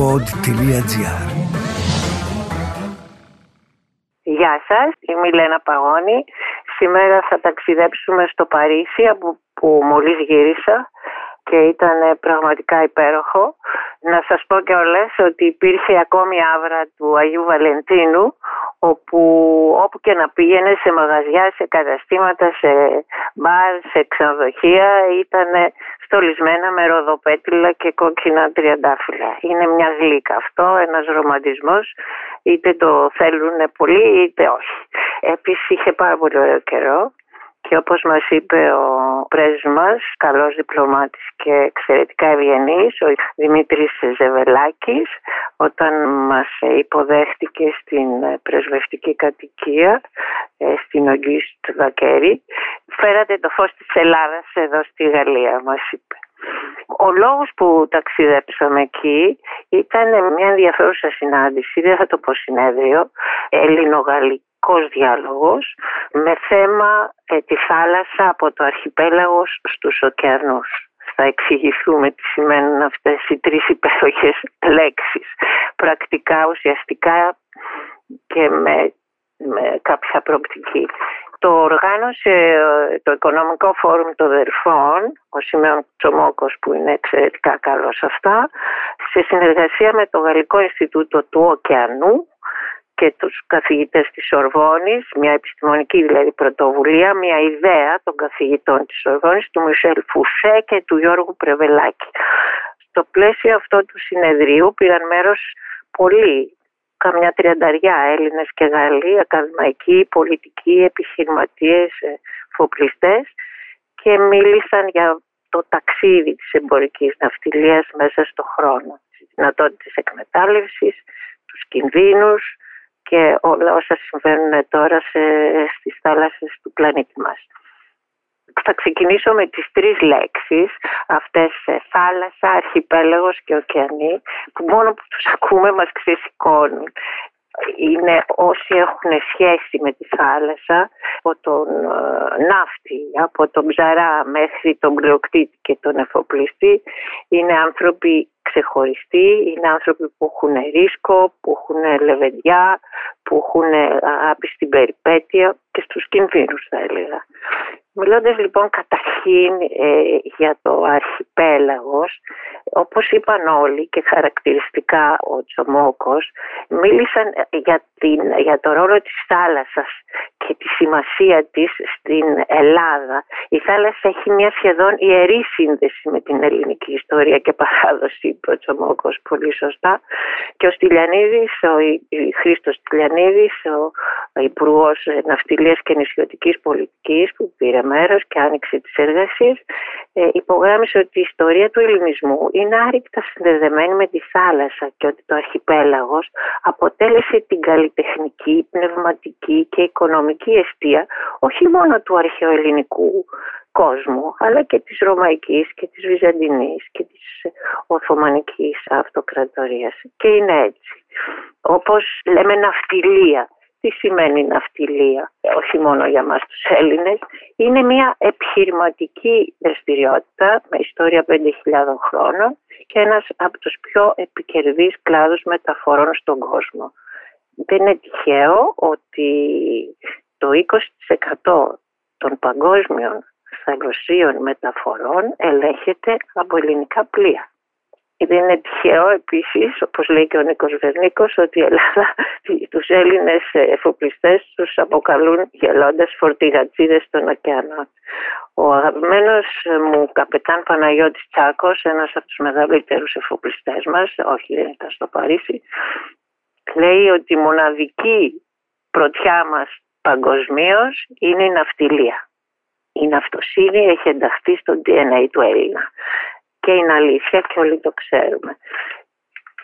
pod.gr Γεια σας, είμαι η Λένα Παγώνη. Σήμερα θα ταξιδέψουμε στο Παρίσι από που μόλις γύρισα και ήταν πραγματικά υπέροχο. Να σας πω και όλες ότι υπήρχε ακόμη άβρα του Αγίου Βαλεντίνου όπου όπου και να πήγαινε σε μαγαζιά, σε καταστήματα, σε μπαρ, σε ξενοδοχεία ήταν στολισμένα με ροδοπέτυλα και κόκκινα τριαντάφυλλα. Είναι μια γλύκα αυτό, ένας ρομαντισμός, είτε το θέλουν πολύ είτε όχι. Επίσης είχε πάρα πολύ ωραίο καιρό και όπως μας είπε ο πρέσβης μας, καλός διπλωμάτης και εξαιρετικά ευγενής, ο Δημήτρης Ζεβελάκης, όταν μας υποδέχτηκε στην πρεσβευτική κατοικία, ε, στην Ογκίστ Βακέρη, φέρατε το φως της Ελλάδας εδώ στη Γαλλία, μας είπε. Ο λόγος που ταξιδέψαμε εκεί ήταν μια ενδιαφέρουσα συνάντηση, δεν θα το πω συνέδριο, ελληνογαλλικό διάλογος με θέμα ε, τη θάλασσα από το αρχιπέλαγος στους ωκεανούς. Θα εξηγηθούμε τι σημαίνουν αυτές οι τρεις υπέροχες λέξεις. Πρακτικά, ουσιαστικά και με, με κάποια προοπτική. Το οργάνωσε ε, το Οικονομικό Φόρουμ των Δερφών, ο Σιμεών Τσομόκος που είναι εξαιρετικά καλός αυτά, σε συνεργασία με το Γαλλικό Ινστιτούτο του Ωκεανού και τους καθηγητές της Σορβόνης, μια επιστημονική δηλαδή πρωτοβουλία, μια ιδέα των καθηγητών της Σορβόνης, του Μισελ Φουσέ και του Γιώργου Πρεβελάκη. Στο πλαίσιο αυτό του συνεδρίου πήραν μέρος πολλοί, καμιά τριανταριά Έλληνες και Γαλλοί, ακαδημαϊκοί, πολιτικοί, επιχειρηματίες, ε, φοπλιστές και μίλησαν για το ταξίδι της εμπορικής ναυτιλίας μέσα στο χρόνο, τις δυνατότητες εκμετάλλευσης, τους κινδύνους, και όλα όσα συμβαίνουν τώρα σε, στις θάλασσες του πλανήτη μας. Θα ξεκινήσω με τις τρεις λέξεις, αυτές ε, θάλασσα, αρχιπέλαγος και ωκεανή, που μόνο που τους ακούμε μας ξεσηκώνουν. Είναι όσοι έχουν σχέση με τη θάλασσα, από τον ε, ναύτη, από τον ψαρά μέχρι τον πλειοκτήτη και τον εφοπλιστή, είναι άνθρωποι ξεχωριστοί, είναι άνθρωποι που έχουν ρίσκο, που έχουν λεβεντιά, που έχουν αγάπη στην περιπέτεια και στους κινδύνους θα έλεγα. Μιλώντας λοιπόν καταρχήν ε, για το αρχιπέλαγος, όπως είπαν όλοι και χαρακτηριστικά ο Τσομόκος, μίλησαν για, την, για το ρόλο της θάλασσας και τη σημασία της στην Ελλάδα. Η θάλασσα έχει μια σχεδόν ιερή σύνδεση με την ελληνική ιστορία και παράδοση, είπε ο Τσομόκος πολύ σωστά. Και ο Στυλιανίδης, ο Χρήστος Στυλιανίδης, ο Υπουργός Ναυτιλίας και Νησιωτικής Πολιτικής που πήρε μέρος και άνοιξε τις εργασίες, ε, υπογράμμισε ότι η ιστορία του ελληνισμού είναι άρρηκτα συνδεδεμένη με τη θάλασσα και ότι το αρχιπέλαγος αποτέλεσε την καλλιτεχνική, πνευματική και οικονομική αιστεία όχι μόνο του αρχαιοελληνικού κόσμου, αλλά και της Ρωμαϊκής και της Βυζαντινής και της Οθωμανικής Αυτοκρατορίας. Και είναι έτσι. Όπως λέμε ναυτιλία τι σημαίνει ναυτιλία, όχι μόνο για μας τους Έλληνες. Είναι μια επιχειρηματική δραστηριότητα με ιστορία 5.000 χρόνων και ένας από τους πιο επικερδείς κλάδους μεταφορών στον κόσμο. Δεν είναι τυχαίο ότι το 20% των παγκόσμιων θαλωσσίων μεταφορών ελέγχεται από ελληνικά πλοία. Δεν είναι τυχαίο επίσης, όπως λέει και ο Νίκος Βερνίκος, ότι η Ελλάδα τους Έλληνες εφοπλιστές τους αποκαλούν γελώντας φορτηγατζίδε των ωκεανών. Ο αγαπημένος μου καπετάν Παναγιώτης Τσάκος, ένας από τους μεγαλύτερους εφοπλιστές μας, όχι δεν ήταν στο Παρίσι, λέει ότι η μοναδική πρωτιά μας παγκοσμίως είναι η ναυτιλία. Η ναυτοσύνη έχει ενταχθεί στο DNA του Έλληνα και είναι αλήθεια και όλοι το ξέρουμε.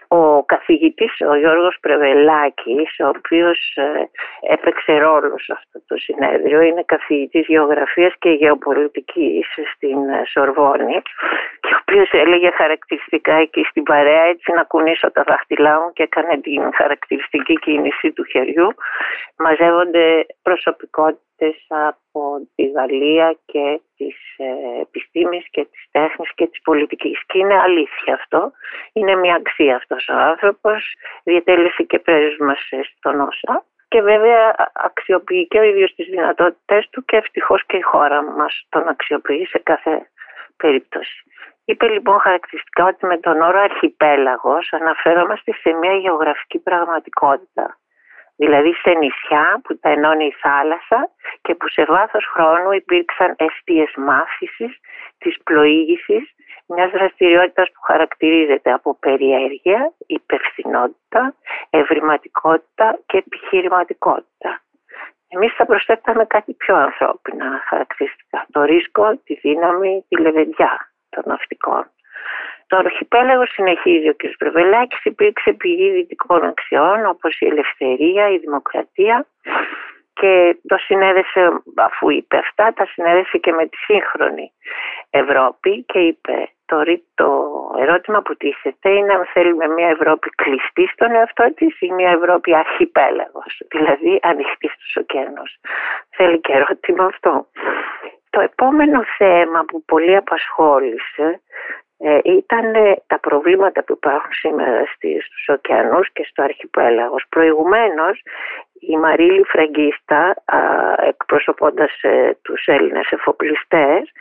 Ο καθηγητής, ο Γιώργος Πρεβελάκης, ο οποίος ε, έπαιξε ρόλο σε αυτό το συνέδριο, είναι καθηγητής γεωγραφίας και γεωπολιτικής στην ε, Σορβόνη και ο οποίος έλεγε χαρακτηριστικά εκεί στην παρέα έτσι να κουνήσω τα δάχτυλά μου και έκανε την χαρακτηριστική κίνηση του χεριού. Μαζεύονται προσωπικότητες ιδιότητες από τη Γαλλία και τις ε, επιστήμης και τις τέχνης και της πολιτικής. Και είναι αλήθεια αυτό. Είναι μια αξία αυτός ο άνθρωπος. Διατέλεσε και πρέσβη στον ΩΣΑ και βέβαια αξιοποιεί και ο ίδιος τις δυνατότητες του και ευτυχώς και η χώρα μας τον αξιοποιεί σε κάθε περίπτωση. Είπε λοιπόν χαρακτηριστικά ότι με τον όρο αρχιπέλαγος αναφέρομαστε σε μια γεωγραφική πραγματικότητα. Δηλαδή σε νησιά που τα ενώνει η θάλασσα και που σε βάθος χρόνου υπήρξαν αιστείες μάθησης, της πλοήγησης, μιας δραστηριότητας που χαρακτηρίζεται από περιέργεια, υπευθυνότητα, ευρηματικότητα και επιχειρηματικότητα. Εμείς θα προσθέταμε κάτι πιο ανθρώπινα χαρακτηριστικά. Το ρίσκο, τη δύναμη, τη λεβεντιά των ναυτικών. Το αρχιπέλαγο συνεχίζει ο κ. Πρεβελάκης υπήρξε πηγή δυτικών αξιών όπως η ελευθερία, η δημοκρατία και το συνέδεσε αφού είπε αυτά τα συνέδεσε και με τη σύγχρονη Ευρώπη και είπε το, το ερώτημα που τίθεται είναι αν θέλουμε μια Ευρώπη κλειστή στον εαυτό της ή μια Ευρώπη αρχιπέλαγος, δηλαδή ανοιχτή στους ωκεανούς. Θέλει και ερώτημα αυτό. Το επόμενο θέμα που πολύ απασχόλησε ε, ήταν τα προβλήματα που υπάρχουν σήμερα στους ωκεανούς και στο αρχιπέλαγος. Προηγουμένως η Μαρίλη Φραγκίστα εκπροσωπώντας ε, τους Έλληνες εφοπλιστές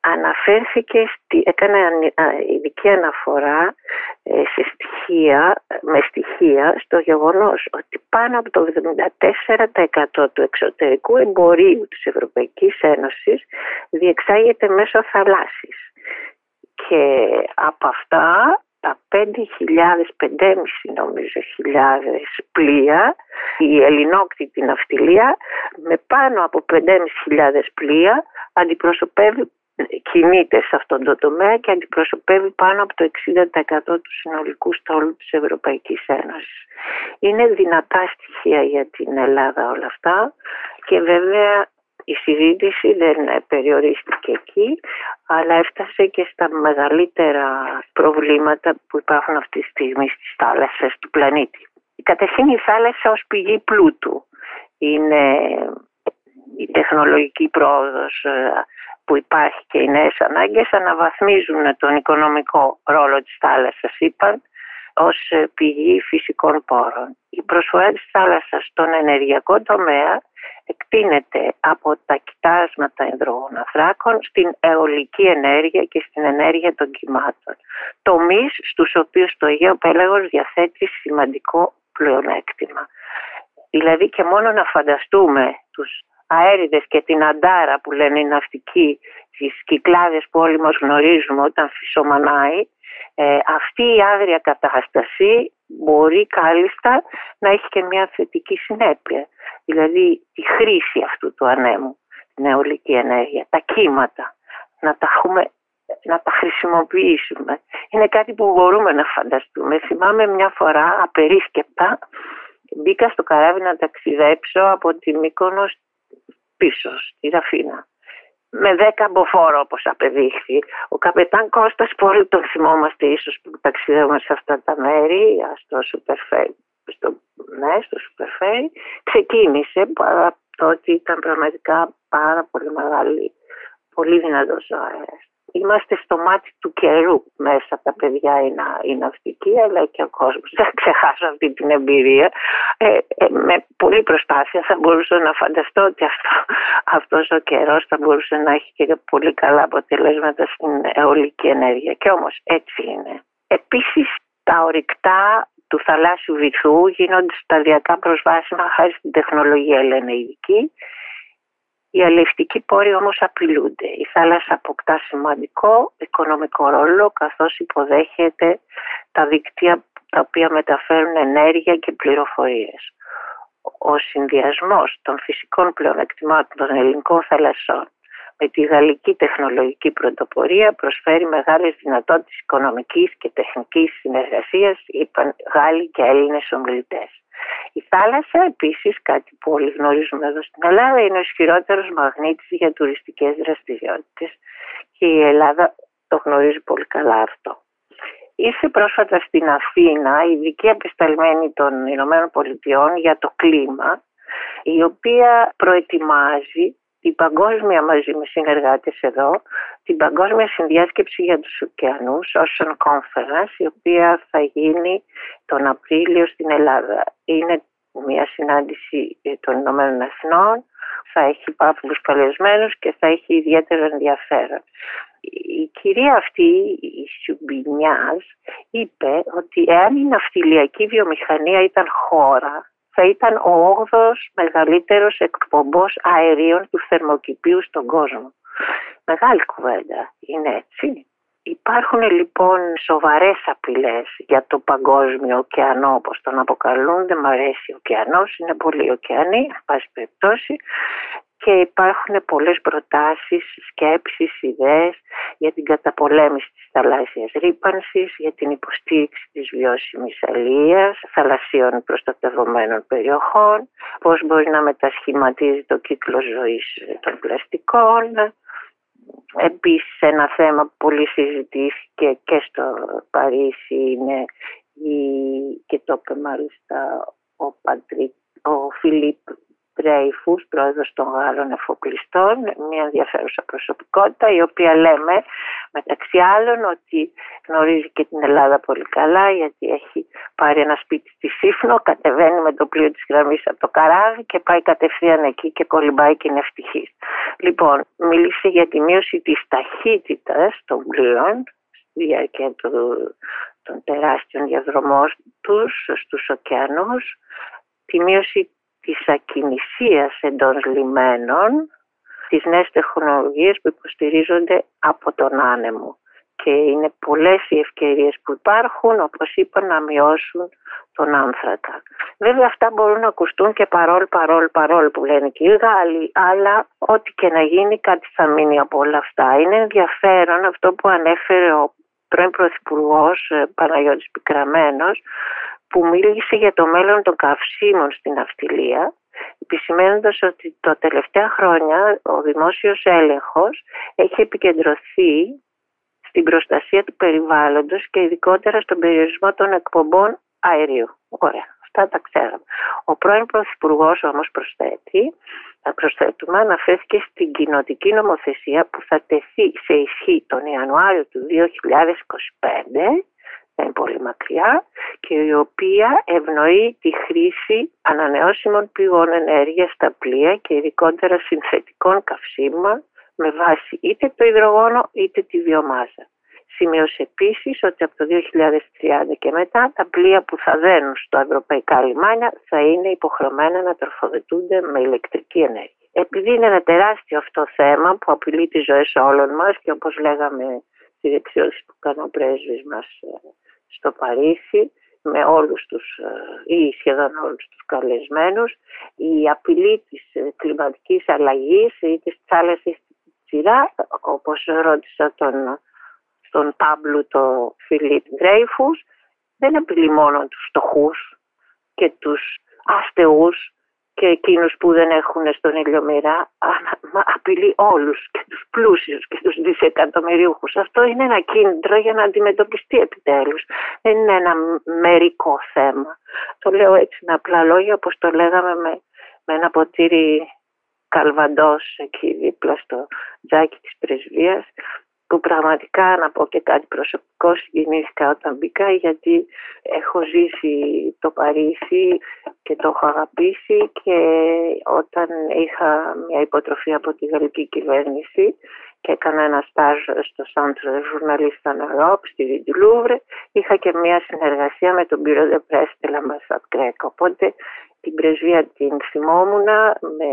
αναφέρθηκε, στη, έκανε ειδική αναφορά ε, σε στοιχεία, με στοιχεία στο γεγονός ότι πάνω από το 74% του εξωτερικού εμπορίου της Ευρωπαϊκής Ένωσης διεξάγεται μέσω θαλάσσης. Και από αυτά τα 5.000, 5.500 νομίζω χιλιάδες πλοία, η ελληνόκτητη ναυτιλία με πάνω από 5.500 πλοία αντιπροσωπεύει κινείται σε αυτόν τον τομέα και αντιπροσωπεύει πάνω από το 60% του συνολικού στόλου της Ευρωπαϊκής Ένωσης. Είναι δυνατά στοιχεία για την Ελλάδα όλα αυτά και βέβαια η συζήτηση δεν περιορίστηκε εκεί αλλά έφτασε και στα μεγαλύτερα προβλήματα που υπάρχουν αυτή τη στιγμή στις θάλασσες του πλανήτη. Καταρχήν η θάλασσα ως πηγή πλούτου είναι η τεχνολογική πρόοδος ε, που υπάρχει και οι νέες ανάγκες αναβαθμίζουν τον οικονομικό ρόλο της θάλασσας, είπαν, ως ε, πηγή φυσικών πόρων. Η προσφορά της θάλασσας στον ενεργειακό τομέα εκτείνεται από τα κοιτάσματα υδρογοναθράκων στην αιωλική ενέργεια και στην ενέργεια των κυμάτων. Τομείς στους οποίους το Αιγαίο Πέλαγος διαθέτει σημαντικό πλεονέκτημα. Δηλαδή και μόνο να φανταστούμε τους αέριδες και την αντάρα που λένε οι ναυτικοί, τις κυκλάδες που όλοι μας γνωρίζουμε όταν φυσομανάει, ε, αυτή η άγρια κατάσταση μπορεί κάλλιστα να έχει και μια θετική συνέπεια. Δηλαδή τη χρήση αυτού του ανέμου, την αιωλική ενέργεια, τα κύματα, να τα, έχουμε, να τα χρησιμοποιήσουμε. Είναι κάτι που μπορούμε να φανταστούμε. Θυμάμαι μια φορά απερίσκεπτα μπήκα στο καράβι να ταξιδέψω από τη Μύκονος πίσω στη Ραφίνα με δέκα μποφόρο όπως απεδείχθη. Ο καπετάν Κώστας που όλοι τον θυμόμαστε ίσως που ταξιδεύουμε σε αυτά τα μέρη στο Σουπερφέι, στο, ναι, στο Σουπερφέι, ξεκίνησε παρά το ότι ήταν πραγματικά πάρα πολύ μεγάλη, πολύ δυνατός ο αέρας είμαστε στο μάτι του καιρού μέσα τα παιδιά είναι, η ναυτική αλλά και ο κόσμος. Δεν ξεχάσω αυτή την εμπειρία. Ε, ε, με πολλή προσπάθεια θα μπορούσα να φανταστώ ότι αυτό, αυτός ο καιρός θα μπορούσε να έχει και πολύ καλά αποτελέσματα στην αιωλική ενέργεια. Και όμως έτσι είναι. Επίσης τα ορυκτά του θαλάσσιου βυθού γίνονται σταδιακά προσβάσιμα χάρη στην τεχνολογία λένε ειδικοί οι αλληλευτικοί πόροι όμως απειλούνται. Η θάλασσα αποκτά σημαντικό οικονομικό ρόλο καθώς υποδέχεται τα δικτύα τα οποία μεταφέρουν ενέργεια και πληροφορίες. Ο συνδυασμός των φυσικών πλεονεκτημάτων των ελληνικών θαλασσών με τη γαλλική τεχνολογική πρωτοπορία προσφέρει μεγάλες δυνατότητες οικονομικής και τεχνικής συνεργασίας, είπαν Γάλλοι και Έλληνες ομιλητές. Η θάλασσα επίσης, κάτι που όλοι γνωρίζουμε εδώ στην Ελλάδα, είναι ο ισχυρότερος μαγνήτης για τουριστικές δραστηριότητες και η Ελλάδα το γνωρίζει πολύ καλά αυτό. Ήρθε πρόσφατα στην Αθήνα ειδική απεσταλμένη των Ηνωμένων Πολιτειών για το κλίμα η οποία προετοιμάζει την παγκόσμια μαζί με συνεργάτες εδώ, την παγκόσμια συνδιάσκεψη για τους ωκεανούς, Ocean Conference, η οποία θα γίνει τον Απρίλιο στην Ελλάδα. Είναι μια συνάντηση των Ηνωμένων Εθνών, θα έχει πάρα πολλούς καλεσμένους και θα έχει ιδιαίτερο ενδιαφέρον. Η κυρία αυτή, η Σιουμπινιάς, είπε ότι εάν η ναυτιλιακή βιομηχανία ήταν χώρα, θα ήταν ο 8ος μεγαλύτερος εκπομπός αερίων του θερμοκηπίου στον κόσμο. Μεγάλη κουβέντα, είναι έτσι. Υπάρχουν λοιπόν σοβαρές απειλές για το παγκόσμιο ωκεανό όπως τον αποκαλούν, δεν μ' αρέσει ο ωκεανός, είναι πολύ ωκεανοί, πάση περιπτώσει και υπάρχουν πολλές προτάσεις, σκέψεις, ιδέες για την καταπολέμηση της θαλάσσιας ρήπανσης, για την υποστήριξη της βιώσιμης αλίας, θαλασσίων προστατευομένων περιοχών, πώς μπορεί να μετασχηματίζει το κύκλο ζωής των πλαστικών. Επίσης ένα θέμα που πολύ συζητήθηκε και στο Παρίσι είναι η, και το είπε μάλιστα ο, Πατρί, ο Φιλίπ Ντρέιφους, πρόεδρος των Γάλλων Εφοπλιστών, μια ενδιαφέρουσα προσωπικότητα, η οποία λέμε μεταξύ άλλων ότι γνωρίζει και την Ελλάδα πολύ καλά, γιατί έχει πάρει ένα σπίτι στη Σύφνο, κατεβαίνει με το πλοίο της γραμμής από το καράβι και πάει κατευθείαν εκεί και κολυμπάει και είναι ευτυχής. Λοιπόν, μίλησε για τη μείωση της ταχύτητας των πλοίων στη διάρκεια των τεράστιων διαδρομών τους στους ωκεανούς, τη μείωση της ακινησίας εντός λιμένων, τις νέες τεχνολογίες που υποστηρίζονται από τον άνεμο. Και είναι πολλές οι ευκαιρίες που υπάρχουν, όπως είπα, να μειώσουν τον άνθρακα. Βέβαια αυτά μπορούν να ακουστούν και παρόλ, παρόλ, παρόλ που λένε και οι Γάλλοι, αλλά ό,τι και να γίνει κάτι θα μείνει από όλα αυτά. Είναι ενδιαφέρον αυτό που ανέφερε ο πρώην Πρωθυπουργός ε, Παναγιώτης Πικραμένος, που μίλησε για το μέλλον των καυσίμων στην αυτιλία, επισημένοντας ότι τα τελευταία χρόνια ο δημόσιος έλεγχος έχει επικεντρωθεί στην προστασία του περιβάλλοντος και ειδικότερα στον περιορισμό των εκπομπών αερίου. Ωραία, αυτά τα ξέραμε. Ο πρώην Πρωθυπουργός όμως προσθέτει, θα προσθέτουμε, αναφέρθηκε στην κοινοτική νομοθεσία που θα τεθεί σε ισχύ τον Ιανουάριο του 2025 είναι πολύ μακριά και η οποία ευνοεί τη χρήση ανανεώσιμων πηγών ενέργειας στα πλοία και ειδικότερα συνθετικών καυσίμων με βάση είτε το υδρογόνο είτε τη βιομάζα. Σημείωσε επίσης ότι από το 2030 και μετά τα πλοία που θα δένουν στο ευρωπαϊκά λιμάνια θα είναι υποχρεωμένα να τροφοδετούνται με ηλεκτρική ενέργεια. Επειδή είναι ένα τεράστιο αυτό θέμα που απειλεί τις ζωές όλων μας και όπως λέγαμε στη δεξιότητα που κάνει ο πρέσβης μας ε, στο Παρίσι με όλους τους ε, ή σχεδόν όλους τους καλεσμένους. Η απειλή της ε, κλιματικής αλλαγής ή της θάλασσης σειρά όπως ρώτησα τον, τον Πάμπλου το Φιλίπ Ντρέιφους δεν απειλεί μόνο τους φτωχούς και τους αστεούς και εκείνους που δεν έχουν στον ήλιο μοίρα απειλεί όλους και τους πλούσιους και τους δισεκατομμυρίουχους. Αυτό είναι ένα κίνητρο για να αντιμετωπιστεί επιτέλους. Δεν είναι ένα μερικό θέμα. Το λέω έτσι με απλά λόγια όπως το λέγαμε με, με ένα ποτήρι καλβαντός εκεί δίπλα στο τζάκι της πρεσβείας που πραγματικά να πω και κάτι προσωπικό συγκινήθηκα όταν μπήκα γιατί έχω ζήσει το Παρίσι και το έχω αγαπήσει και όταν είχα μια υποτροφή από τη γαλλική κυβέρνηση και έκανα ένα στάζ στο Centre de Journaliste en Europe στη Λούβρε είχα και μια συνεργασία με τον Bureau de Presse de l'Ambassade Οπότε την πρεσβεία την θυμόμουν με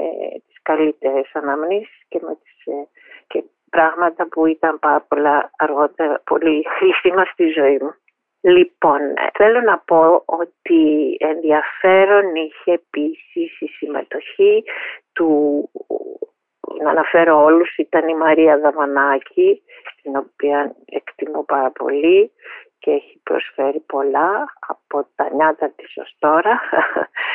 τις καλύτερες αναμνήσεις και με τις ε, και πράγματα που ήταν πάρα πολλά αργότερα πολύ χρήσιμα στη ζωή μου. Λοιπόν, θέλω να πω ότι ενδιαφέρον είχε επίσης η συμμετοχή του, να αναφέρω όλους, ήταν η Μαρία Δαμανάκη, την οποία εκτιμώ πάρα πολύ και έχει προσφέρει πολλά από τα νιάτα της ως τώρα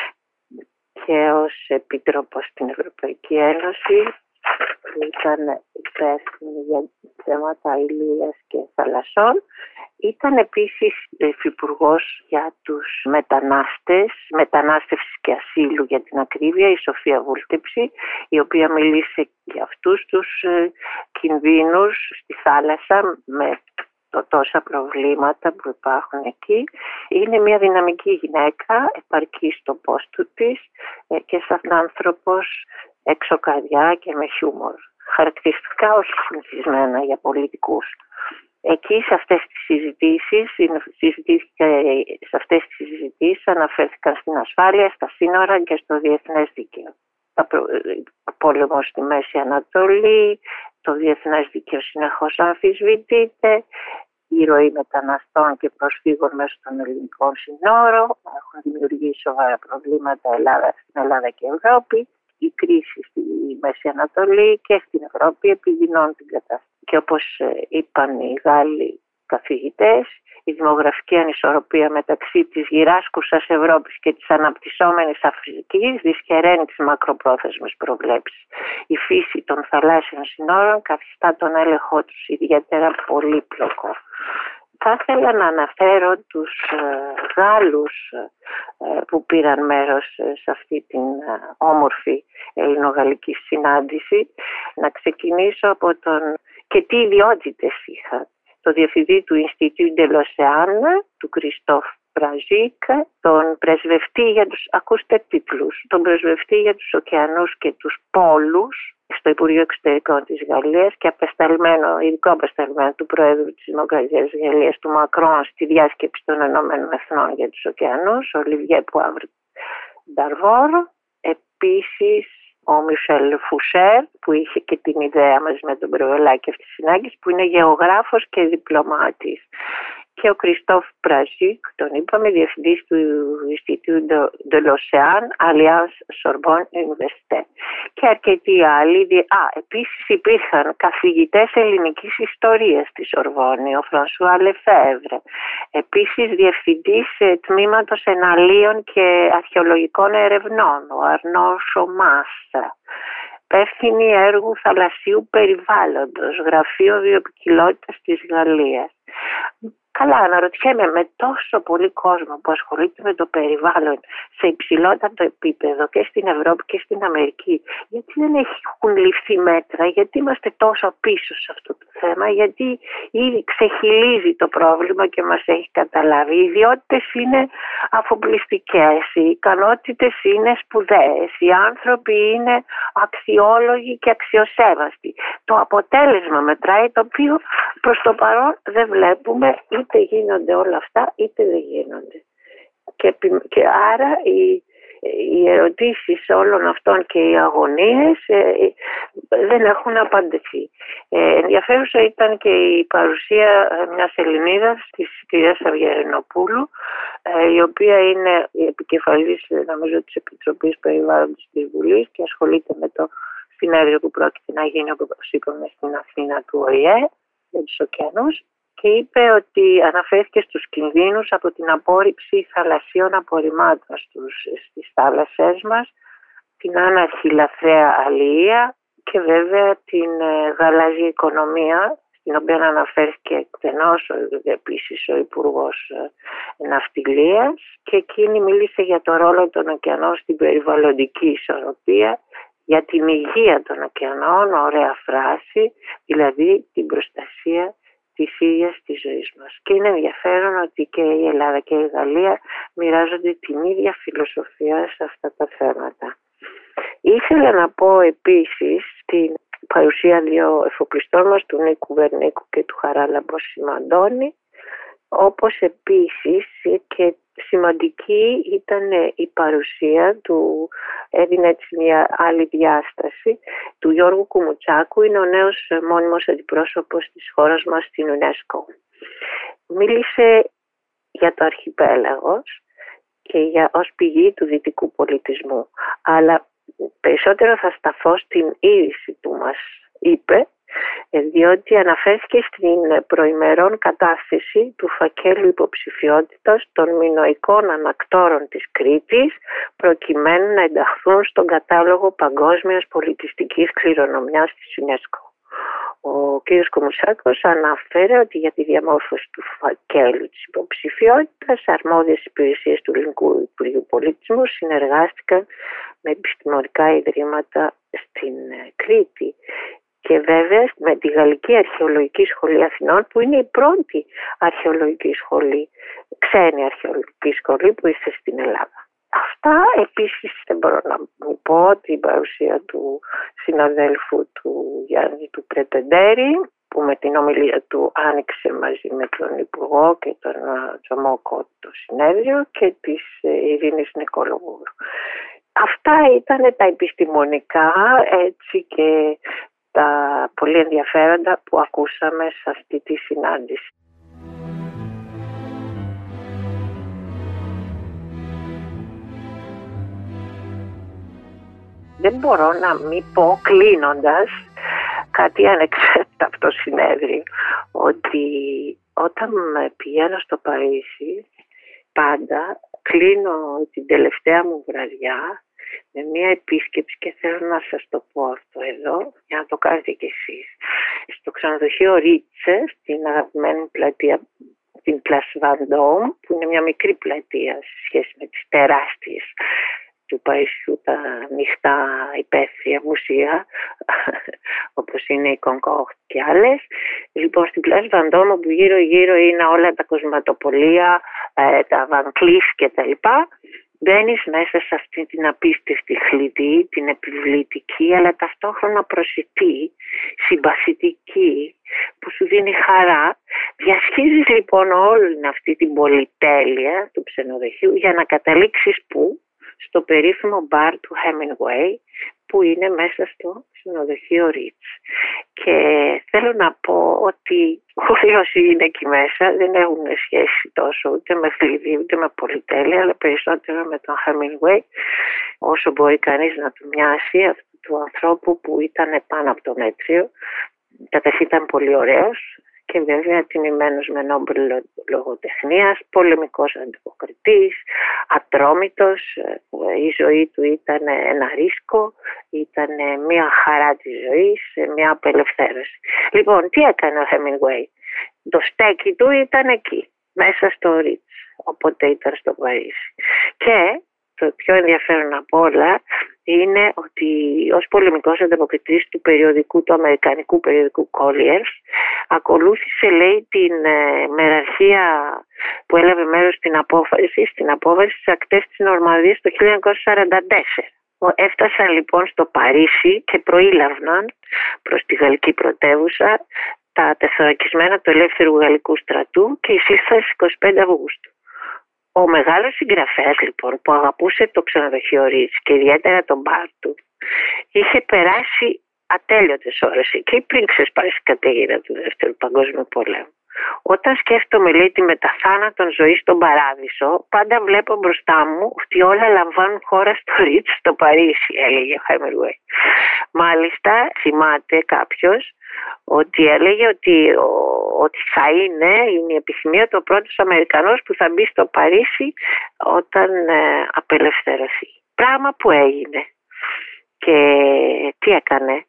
και ως Επίτροπος στην Ευρωπαϊκή Ένωση που ήταν υπεύθυνη για θέματα ηλίας και θαλασσών. Ήταν επίσης υφυπουργός για τους μετανάστες, μετανάστευσης και ασύλου για την ακρίβεια, η Σοφία Βούλτεψη, η οποία μιλήσε για αυτούς τους ε, κινδύνους στη θάλασσα με το τόσα προβλήματα που υπάρχουν εκεί. Είναι μια δυναμική γυναίκα, επαρκή στο πόστο της ε, και σαν άνθρωπος έξω καρδιά και με χιούμορ. Χαρακτηριστικά όχι συνηθισμένα για πολιτικούς. Εκεί σε αυτές τις συζητήσεις, σε αυτές τις συζητήσεις αναφέρθηκαν στην ασφάλεια, στα σύνορα και στο διεθνές δίκαιο. Ο πόλεμος στη Μέση Ανατολή, το διεθνές δίκαιο συνεχώς αμφισβητείται, η ροή μεταναστών και προσφύγων μέσω των ελληνικών συνόρων έχουν δημιουργήσει σοβαρά προβλήματα Ελλάδα, στην Ελλάδα και Ευρώπη. Η κρίση στη Μέση Ανατολή και στην Ευρώπη επιδεινώνουν την κατάσταση. Και όπως ε, είπαν οι Γάλλοι καθηγητές, η δημογραφική ανισορροπία μεταξύ της γυράσκουσας Ευρώπης και της αναπτυσσόμενης Αφρικής δυσχεραίνει τις μακροπρόθεσμες προβλέψεις. Η φύση των θαλάσσιων συνόρων καθιστά τον έλεγχό τους ιδιαίτερα πολύπλοκο. Θα ήθελα να αναφέρω τους ε, Γάλλους ε, που πήραν μέρος σε αυτή την όμορφη ελληνογαλλική συνάντηση. Να ξεκινήσω από τον και τι ιδιότητες είχα. Το διευθυντή του Ινστιτούτ de l'Océan, του Κριστόφ Πραζίκ, τον πρεσβευτή για τους, ακούστε τίτλους, τον πρεσβευτή για τους ωκεανούς και τους πόλους στο Υπουργείο Εξωτερικών της Γαλλίας και απεσταλμένο, ειδικό απεσταλμένο του Προέδρου της Δημοκρατίας της Γαλλίας του Μακρόν στη διάσκεψη των Ηνωμένων Εθνών για τους ωκεανούς, ο Λιβιέ Πουάβρ Νταρβόρ. Επίσης ο Μισελ Φουσέρ που είχε και την ιδέα μαζί με τον Προβελάκη αυτής της συνάγκη που είναι γεωγράφος και διπλωμάτης και ο Κριστόφ Πραζίκ, τον είπαμε, διευθυντής του Ινστιτούτ de l'Océan, Alliance Sorbonne Université. Και αρκετοί άλλοι. Α, επίσης υπήρχαν καθηγητές ελληνικής ιστορίας στη Σορβόνη, ο Φρανσουά Λεφεύρε. Επίσης διευθυντής τμήματος εναλίων και αρχαιολογικών ερευνών, ο Αρνός Σομάσα υπεύθυνη έργου θαλασσίου περιβάλλοντος, γραφείο βιοπικιλότητας της Γαλλίας. Καλά, αναρωτιέμαι με τόσο πολύ κόσμο που ασχολείται με το περιβάλλον σε υψηλότατο επίπεδο και στην Ευρώπη και στην Αμερική, γιατί δεν έχουν ληφθεί μέτρα, γιατί είμαστε τόσο πίσω σε αυτό το θέμα, γιατί ήδη ξεχυλίζει το πρόβλημα και μας έχει καταλάβει. Οι ιδιότητες είναι αφοπλιστικές, οι ικανότητες είναι σπουδαίες, οι άνθρωποι είναι αξιόλογοι και αξιοσέβαστοι. Το αποτέλεσμα μετράει το οποίο προς το παρόν δεν βλέπουμε είτε γίνονται όλα αυτά είτε δεν γίνονται. Και, και άρα οι, οι ερωτήσεις όλων αυτών και οι αγωνίες ε, δεν έχουν απαντηθεί. Ε, ενδιαφέρουσα ήταν και η παρουσία μιας Ελληνίδας της κυρίας Αυγερινοπούλου ε, η οποία είναι η επικεφαλής νομίζω της Επιτροπής Περιβάλλοντος της Βουλής και ασχολείται με το συνέδριο που πρόκειται να γίνει όπως είπαμε στην Αθήνα του ΟΗΕ για τους ωκεανούς και είπε ότι αναφέρθηκε στους κινδύνους από την απόρριψη θαλασσίων απορριμμάτων στους, στις θάλασσές μας, την άναρχη λαθρέα αλληλεία και βέβαια την ε, γαλάζια οικονομία στην οποία αναφέρθηκε εκτενώς επίσης ο υπουργός ε, Ναυτιλίας. Και εκείνη μίλησε για το ρόλο των ωκεανών στην περιβαλλοντική ισορροπία για την υγεία των ωκεανών, ωραία φράση, δηλαδή την προστασία της ίδιας της ζωής μας. Και είναι ενδιαφέρον ότι και η Ελλάδα και η Γαλλία μοιράζονται την ίδια φιλοσοφία σε αυτά τα θέματα. Ήθελα να πω επίσης την παρουσία δύο εφοπλιστών μας, του Νίκου Βερνίκου και του Χαράλαμπο Σιμαντώνη, όπως επίσης και σημαντική ήταν η παρουσία του, έδινε έτσι μια άλλη διάσταση, του Γιώργου Κουμουτσάκου, είναι ο νέος μόνιμος αντιπρόσωπος της χώρας μας στην UNESCO. Μίλησε για το αρχιπέλαγος και για, ως πηγή του δυτικού πολιτισμού, αλλά περισσότερο θα σταθώ στην είδηση που μας είπε ε, διότι αναφέρθηκε στην προημερών κατάσταση του φακέλου υποψηφιότητας των μινοϊκών ανακτόρων της Κρήτης προκειμένου να ενταχθούν στον κατάλογο παγκόσμιας πολιτιστικής κληρονομιάς της UNESCO. Ο κ. Κομουσάκος αναφέρει ότι για τη διαμόρφωση του φακέλου της υποψηφιότητας αρμόδιες υπηρεσίες του Ελληνικού Υπουργείου Πολιτισμού συνεργάστηκαν με επιστημονικά ιδρύματα στην ε, Κρήτη και βέβαια με τη Γαλλική Αρχαιολογική Σχολή Αθηνών που είναι η πρώτη αρχαιολογική σχολή, ξένη αρχαιολογική σχολή που ήρθε στην Ελλάδα. Αυτά επίσης δεν μπορώ να μου πω την παρουσία του συναδέλφου του Γιάννη του Πρετεντέρη που με την ομιλία του άνοιξε μαζί με τον Υπουργό και τον Τζομόκο το συνέδριο και της ε, Ειρήνης Νικολογούρου. Αυτά ήταν τα επιστημονικά έτσι και τα πολύ ενδιαφέροντα που ακούσαμε σε αυτή τη συνάντηση. δεν μπορώ να μην πω κλείνοντας κάτι ανεξάρτητα από το συνέδριο ότι όταν πηγαίνω στο Παρίσι πάντα κλείνω την τελευταία μου βραδιά με μια επίσκεψη και θέλω να σας το πω αυτό εδώ για να το κάνετε κι εσείς. Στο ξενοδοχείο Ρίτσε, στην αγαπημένη πλατεία την Place Vendôme, που είναι μια μικρή πλατεία σε σχέση με τις τεράστιες του Παϊσιού τα ανοιχτά υπαίθρια μουσεία όπως είναι η Κονκόχτ και άλλες. Λοιπόν στην Πλάση Βαντόμο που γύρω γύρω είναι όλα τα κοσματοπολία, ε, τα Βανκλίφ και τα λοιπά. Μπαίνεις μέσα σε αυτή την απίστευτη χλειδί, την επιβλητική αλλά ταυτόχρονα προσιτή, συμπαθητική που σου δίνει χαρά. Διασχίζεις λοιπόν όλη αυτή την πολυτέλεια του ξενοδοχείου για να καταλήξεις που στο περίφημο μπαρ του Hemingway που είναι μέσα στο ξενοδοχείο Ρίτς. Και θέλω να πω ότι όλοι όσοι είναι εκεί μέσα δεν έχουν σχέση τόσο ούτε με θλιβή ούτε με πολυτέλεια αλλά περισσότερο με τον Hemingway όσο μπορεί κανείς να του μοιάσει αυτού του ανθρώπου που ήταν πάνω από το μέτριο. Καταρχήν ήταν πολύ ωραίος, και βέβαια τιμημένος με νόμπελ λογοτεχνίας, πολεμικός αντιποκριτής, ατρόμητος, η ζωή του ήταν ένα ρίσκο, ήταν μια χαρά της ζωής, μια απελευθέρωση. Λοιπόν, τι έκανε ο Hemingway; Το στέκι του ήταν εκεί, μέσα στο Ρίτς, όποτε ήταν στο Παρίσι. Και το πιο ενδιαφέρον από όλα είναι ότι ως πολεμικός ανταποκριτής του περιοδικού, του αμερικανικού περιοδικού Colliers, ακολούθησε λέει την ε, μεραρχία που έλαβε μέρος στην απόφαση, στην απόφαση στις ακτές της Νορμανδίας το 1944. Έφτασαν λοιπόν στο Παρίσι και προήλαβναν προς τη γαλλική πρωτεύουσα τα τεθωρακισμένα του ελεύθερου γαλλικού στρατού και εισήλθαν στις 25 Αυγούστου. Ο μεγάλος συγγραφέας λοιπόν που αγαπούσε το ξενοδοχείο Ρίτς και ιδιαίτερα τον μπαρ του είχε περάσει ατέλειωτες ώρες εκεί πριν ξεσπάσει η καταιγίδα του Δεύτερου Παγκόσμιου Πολέμου. Όταν σκέφτομαι λέει τη μεταθάνατον ζωή στον παράδεισο, πάντα βλέπω μπροστά μου ότι όλα λαμβάνουν χώρα στο Ρίτς στο Παρίσι, έλεγε ο Χέμερουέι. Μάλιστα, θυμάται κάποιος ότι έλεγε ότι, ότι θα είναι, είναι η επιθυμία του πρώτος Αμερικανός που θα μπει στο Παρίσι όταν ε, απελευθερωθεί. Πράγμα που έγινε. Και τι έκανε,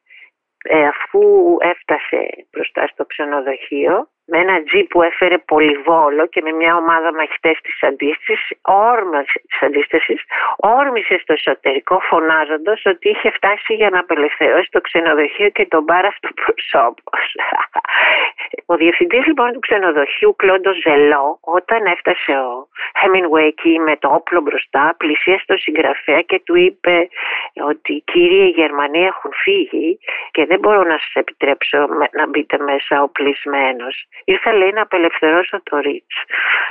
ε, αφού έφτασε μπροστά στο ξενοδοχείο με ένα τζι που έφερε πολυβόλο και με μια ομάδα μαχητές της αντίστασης, όρμησε, της αντίστασης, όρμησε στο εσωτερικό φωνάζοντας ότι είχε φτάσει για να απελευθερώσει το ξενοδοχείο και τον μπάρα αυτοπροσώπος. Ο διευθυντής λοιπόν του ξενοδοχείου, Κλόντος Ζελό, όταν έφτασε ο Hemingway εκεί με το όπλο μπροστά, πλησίασε τον συγγραφέα και του είπε ότι κύριε οι Γερμανοί έχουν φύγει και δεν μπορώ να σας επιτρέψω να μπείτε μέσα οπλισμένος. Ήρθα λέει να απελευθερώσω το Ρίτς.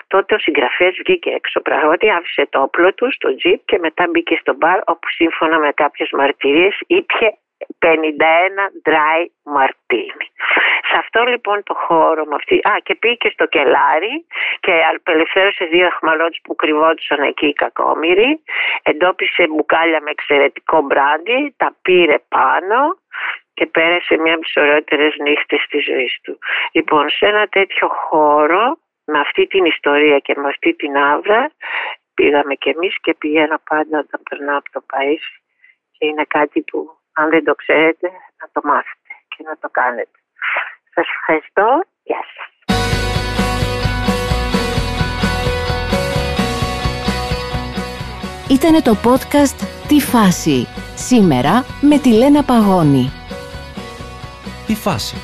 Τότε ο συγγραφέας βγήκε έξω πράγματι, άφησε το όπλο του στο τζιπ και μετά μπήκε στο μπαρ όπου σύμφωνα με κάποιες μαρτυρίες ήπια 51 dry martini. Σε αυτό λοιπόν το χώρο με αυτή, α και πήγε στο κελάρι και απελευθέρωσε δύο αχμαλώτες που κρυβόντουσαν εκεί οι κακόμοιροι, εντόπισε μπουκάλια με εξαιρετικό μπράντι, τα πήρε πάνω και πέρασε μια από τις ωραιότερες νύχτες της ζωής του. Λοιπόν, σε ένα τέτοιο χώρο, με αυτή την ιστορία και με αυτή την άβρα, πήγαμε κι εμείς και πηγαίνω πάντα όταν περνάω από το Παΐσι και είναι κάτι που αν δεν το ξέρετε να το μάθετε και να το κάνετε. Σας ευχαριστώ. Γεια σας. Ήτανε το podcast «Τι φάση» σήμερα με τη Λένα Παγώνη. Τι φάση.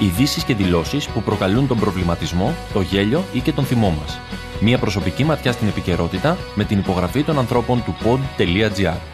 Ειδήσεις και δηλώσεις που προκαλούν τον προβληματισμό, το γέλιο ή και τον θυμό μας. Μία προσωπική ματιά στην επικαιρότητα με την υπογραφή των ανθρώπων του pod.gr.